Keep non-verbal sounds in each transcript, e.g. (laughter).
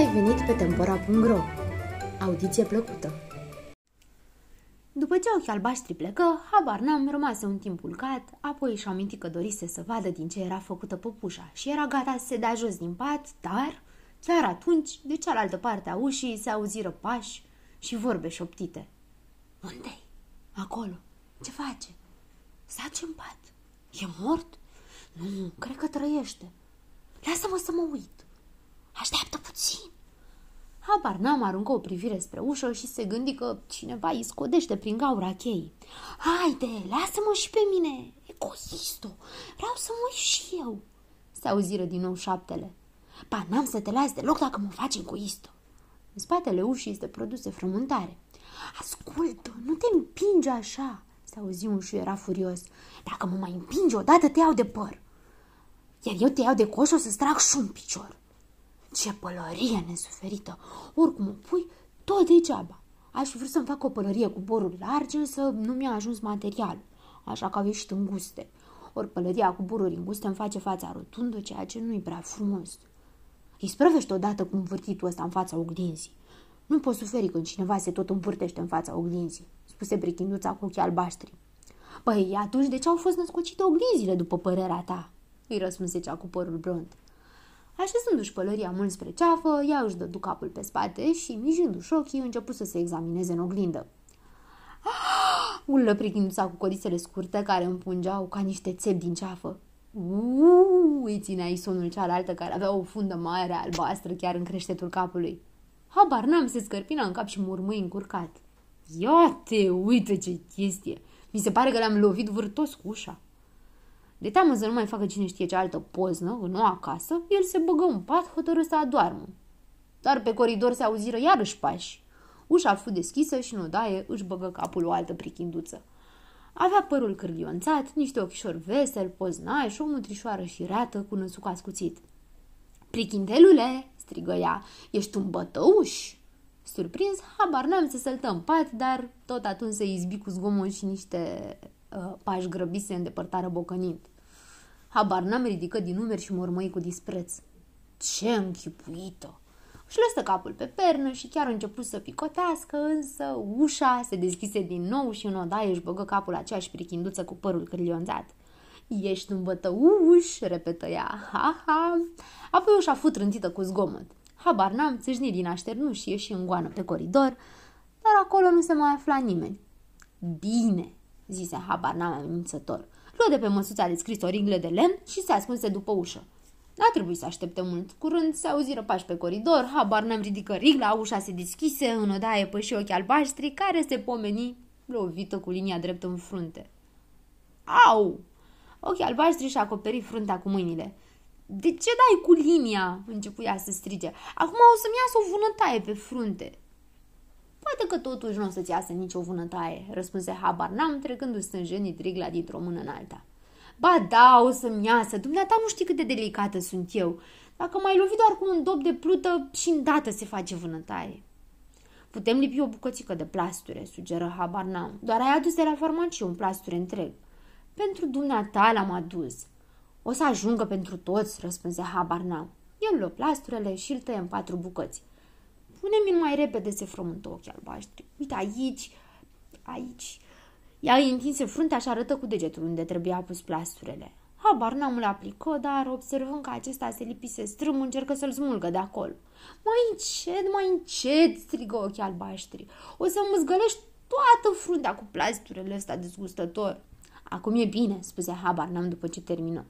ai venit pe Tempora.ro Audiție plăcută! După ce ochii albaștri plecă, habar n-am rămas un timp culcat, apoi și-a amintit că dorise să vadă din ce era făcută păpușa și era gata să se dea jos din pat, dar, chiar atunci, de cealaltă parte a ușii se auziră pași și vorbe șoptite. Unde-i? Acolo. Ce face? Sace în pat. E mort? Nu, cred că trăiește. Lasă-mă să mă uit. Așteaptă puțin. Habar n-am aruncă o privire spre ușă și se gândi că cineva îi scodește prin gaura cheii. Haide, lasă-mă și pe mine, egoisto, vreau să mă uit și eu. Se auziră din nou șaptele. Pa, n-am să te las deloc dacă mă faci egoisto. În spatele ușii se produse frământare. Ascultă, nu te împinge așa, se auzi un era furios. Dacă mă mai împingi odată, te iau de păr. Iar eu te iau de coș, o să-ți trag și un picior. Ce pălărie nesuferită! Oricum o pui, tot degeaba. Aș fi vrut să-mi fac o pălărie cu boruri largi, însă nu mi-a ajuns material, așa că au ieșit înguste. Ori pălăria cu boruri înguste îmi face fața rotundă, ceea ce nu-i prea frumos. Îi sprăvește odată cu învârtitul ăsta în fața oglinzii. Nu pot suferi când cineva se tot învârtește în fața oglinzii, spuse brichinduța cu ochii albaștri. Păi, atunci de ce au fost născocite oglinzile, după părerea ta? îi răspunse cea cu părul blond. Așezându-și pălăria mult spre ceafă, ea își dădu capul pe spate și, mijindu-și ochii, început să se examineze în oglindă. (gasps) Ah! Ulă prichinduța cu codițele scurte care împungeau ca niște țepi din ceafă. Uuu, îi ținea sonul cealaltă care avea o fundă mare albastră chiar în creștetul capului. Habar n-am se scărpina în cap și murmâi încurcat. Ia te, uite ce chestie! Mi se pare că le-am lovit vârtos cu ușa. De teamă să nu mai facă cine știe ce altă poznă în o acasă, el se băgă în pat hotărât să adoarmă. Dar pe coridor se auziră iarăși pași. Ușa fu deschisă și în odaie își băgă capul o altă prichinduță. Avea părul cârlionțat, niște ochișori vesel, poznași și o mutrișoară șirată cu năsuc ascuțit. Prichintelule, strigă ea, ești un bătăuș? Surprins, habar n-am să săltă în pat, dar tot atunci se izbi cu zgomot și niște uh, pași grăbiți se îndepărtară bocănind. Habar n-am ridicat din numeri și mormăi cu dispreț. Ce închipuită! Și lăsă capul pe pernă și chiar a început să picotească, însă ușa se deschise din nou și în odaie își băgă capul aceeași prichinduță cu părul cârlionzat. Ești un bătăuș, repetă ea, ha, ha. Apoi ușa fu trântită cu zgomot. Habar n-am, țâșni din așternu și ieși în goană pe coridor, dar acolo nu se mai afla nimeni. Bine, zise habar n-am amenințător. Luă de pe măsuța de scris o ringlă de lemn și se ascunse după ușă. N-a trebuit să aștepte mult. Curând se auziră pași pe coridor, habar n-am ridică rigla, ușa se deschise, în odaie păși ochii albaștri, care se pomeni lovită cu linia dreaptă în frunte. Au! Ochii albaștri și acoperi fruntea cu mâinile. De ce dai cu linia?" începuia să strige. Acum o să-mi iasă o vânătaie pe frunte." Poate că totuși nu o să-ți iasă nicio vânătaie, răspunse habar n-am, trecându-și stânjenit rigla dintr-o mână în alta. Ba da, o să-mi iasă, dumneata nu știi cât de delicată sunt eu. Dacă mai lovi doar cu un dop de plută și îndată se face vânătaie. Putem lipi o bucățică de plasture, sugeră habar n-am. Doar ai adus de la farmacie un plasture întreg. Pentru dumneata l-am adus. O să ajungă pentru toți, răspunse habar n-am. El luă plasturele și îl tăie în patru bucăți. Pune-mi mai repede, se frământă ochii albaștri. Uite aici, aici. Ea îi întinse fruntea și arătă cu degetul unde trebuia pus plasturele. Habar n-am le aplică, dar observând că acesta se lipise strâm, încercă să-l smulgă de acolo. Mai încet, mai încet, strigă ochii albaștri. O să mă zgălești toată fruntea cu plasturele ăsta dezgustător. Acum e bine, spuse Habar n-am după ce termină.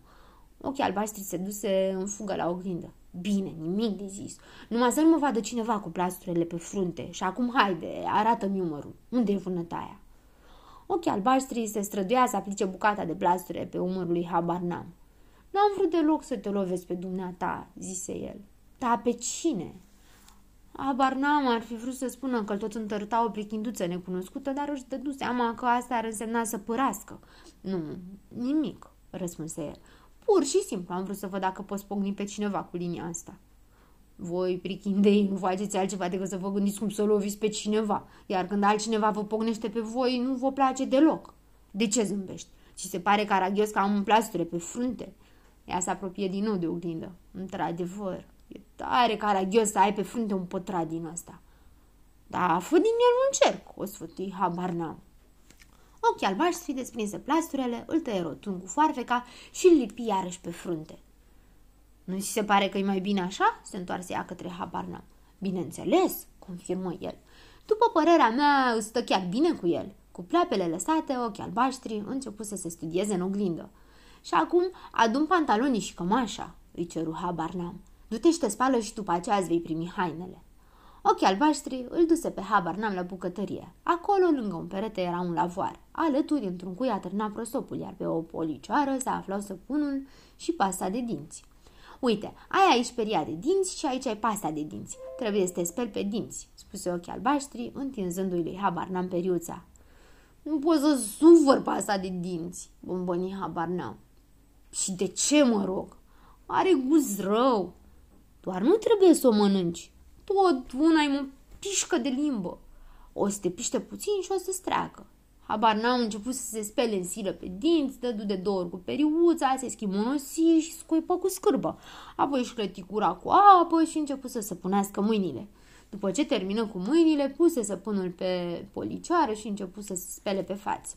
Ochii albaștri se duse în fugă la oglindă. Bine, nimic de zis. Numai să nu mă vadă cineva cu plasturele pe frunte. Și acum haide, arată-mi umărul. Unde e vânătaia? Ochii albaștri se străduia să aplice bucata de plasture pe umărul lui Habar n-am. N-am vrut deloc să te lovesc pe dumneata, zise el. Da, pe cine? Habar n-am, ar fi vrut să spună că tot întărta o prichinduță necunoscută, dar își dădu seama că asta ar însemna să părască. Nu, nimic, răspunse el. Pur și simplu am vrut să văd dacă poți pogni pe cineva cu linia asta. Voi, prichindei, nu faceți altceva decât să vă gândiți cum să loviți pe cineva, iar când altcineva vă pognește pe voi, nu vă place deloc. De ce zâmbești? Ți se pare caragios că am un plasture pe frunte? Ea se apropie din nou de oglindă. Într-adevăr, e Tare caragios să ai pe frunte un pătrat din ăsta. Da, fă din el un cerc, o sfătui, habar n-am. Ochii albaștri desprinse plasturele, îl tăie rotund cu foarfeca și îl lipi iarăși pe frunte. Nu ți se pare că e mai bine așa?" se întoarse ea către Habarna. Bineînțeles, confirmă el. După părerea mea, stă chiar bine cu el. Cu pleapele lăsate, ochii albaștri început să se studieze în oglindă. Și acum adun pantalonii și cămașa, îi ceru Habarnam. Du-te și te spală și după aceea îți vei primi hainele. Ochii albaștri îl duse pe habar n-am la bucătărie. Acolo, lângă un perete, era un lavoar. Alături, într-un cui atârna prosopul, iar pe o policioară se aflau săpunul și pasta de dinți. Uite, ai aici peria de dinți și aici ai pasta de dinți. Trebuie să te speli pe dinți, spuse ochii albaștri, întinzându-i lui habar n-am periuța. Nu pot să sufăr pasta de dinți, bombăni habar n-am. Și de ce, mă rog? Are gust rău. Doar nu trebuie să o mănânci, tot una mă pișcă de limbă. O să te piște puțin și o să streacă. Habar n-am început să se spele în silă pe dinți, dădu de două ori cu periuța, se schimonosi și scuipă cu scârbă. Apoi își clăti cura cu apă și început să se punească mâinile. După ce termină cu mâinile, puse săpunul pe policioară și început să se spele pe față.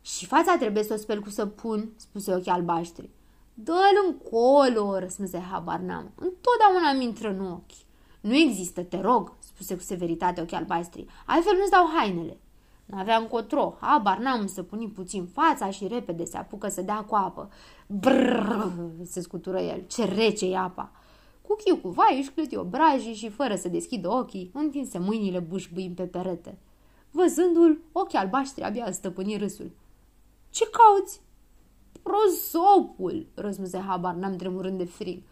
Și fața trebuie să o speli cu săpun, spuse ochii albaștri. Dă-l încolo, răspunse habar n-am. Întotdeauna mi intră în ochi. Nu există, te rog, spuse cu severitate ochii albastri. Altfel nu-ți dau hainele. N-aveam cotro, habar n-am să puni puțin fața și repede se apucă să dea cu apă. Brrr, se scutură el, ce rece e apa. Cu chiu cu vai își clăti obrajii și fără să deschidă ochii, întinse mâinile bușbâind pe perete. Văzându-l, ochii albaștri abia stăpâni râsul. Ce cauți? Prosopul, răspunse habar n-am tremurând de frig.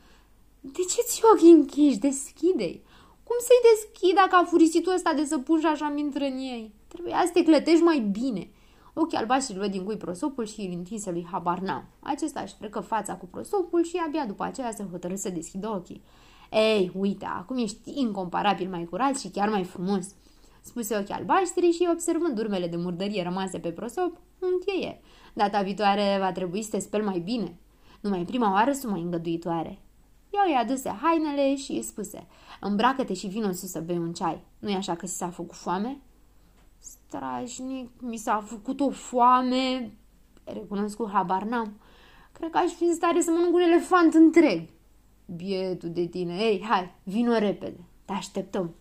De ce ți ochii închiși? Deschide-i! Cum să-i deschid dacă a furisitul ăsta de săpun și așa intră în ei? Trebuia să te clătești mai bine. Ochii albaștri luă din cui prosopul și îl întinse lui Habarna. Acesta își frecă fața cu prosopul și abia după aceea se hotărâ să deschidă ochii. Ei, uite, acum ești incomparabil mai curat și chiar mai frumos, spuse ochii albaștri și, observând urmele de murdărie rămase pe prosop, încheie. Data viitoare va trebui să te speli mai bine. Numai prima oară sunt mai îngăduitoare. Ea îi aduse hainele și îi spuse, îmbracă-te și vină sus să bei un ceai. Nu-i așa că ți s-a făcut foame? Strașnic, mi s-a făcut o foame, recunosc cu habar n-am. Cred că aș fi în stare să mănânc un elefant întreg. Bietul de tine, ei, hai, vină repede, te așteptăm.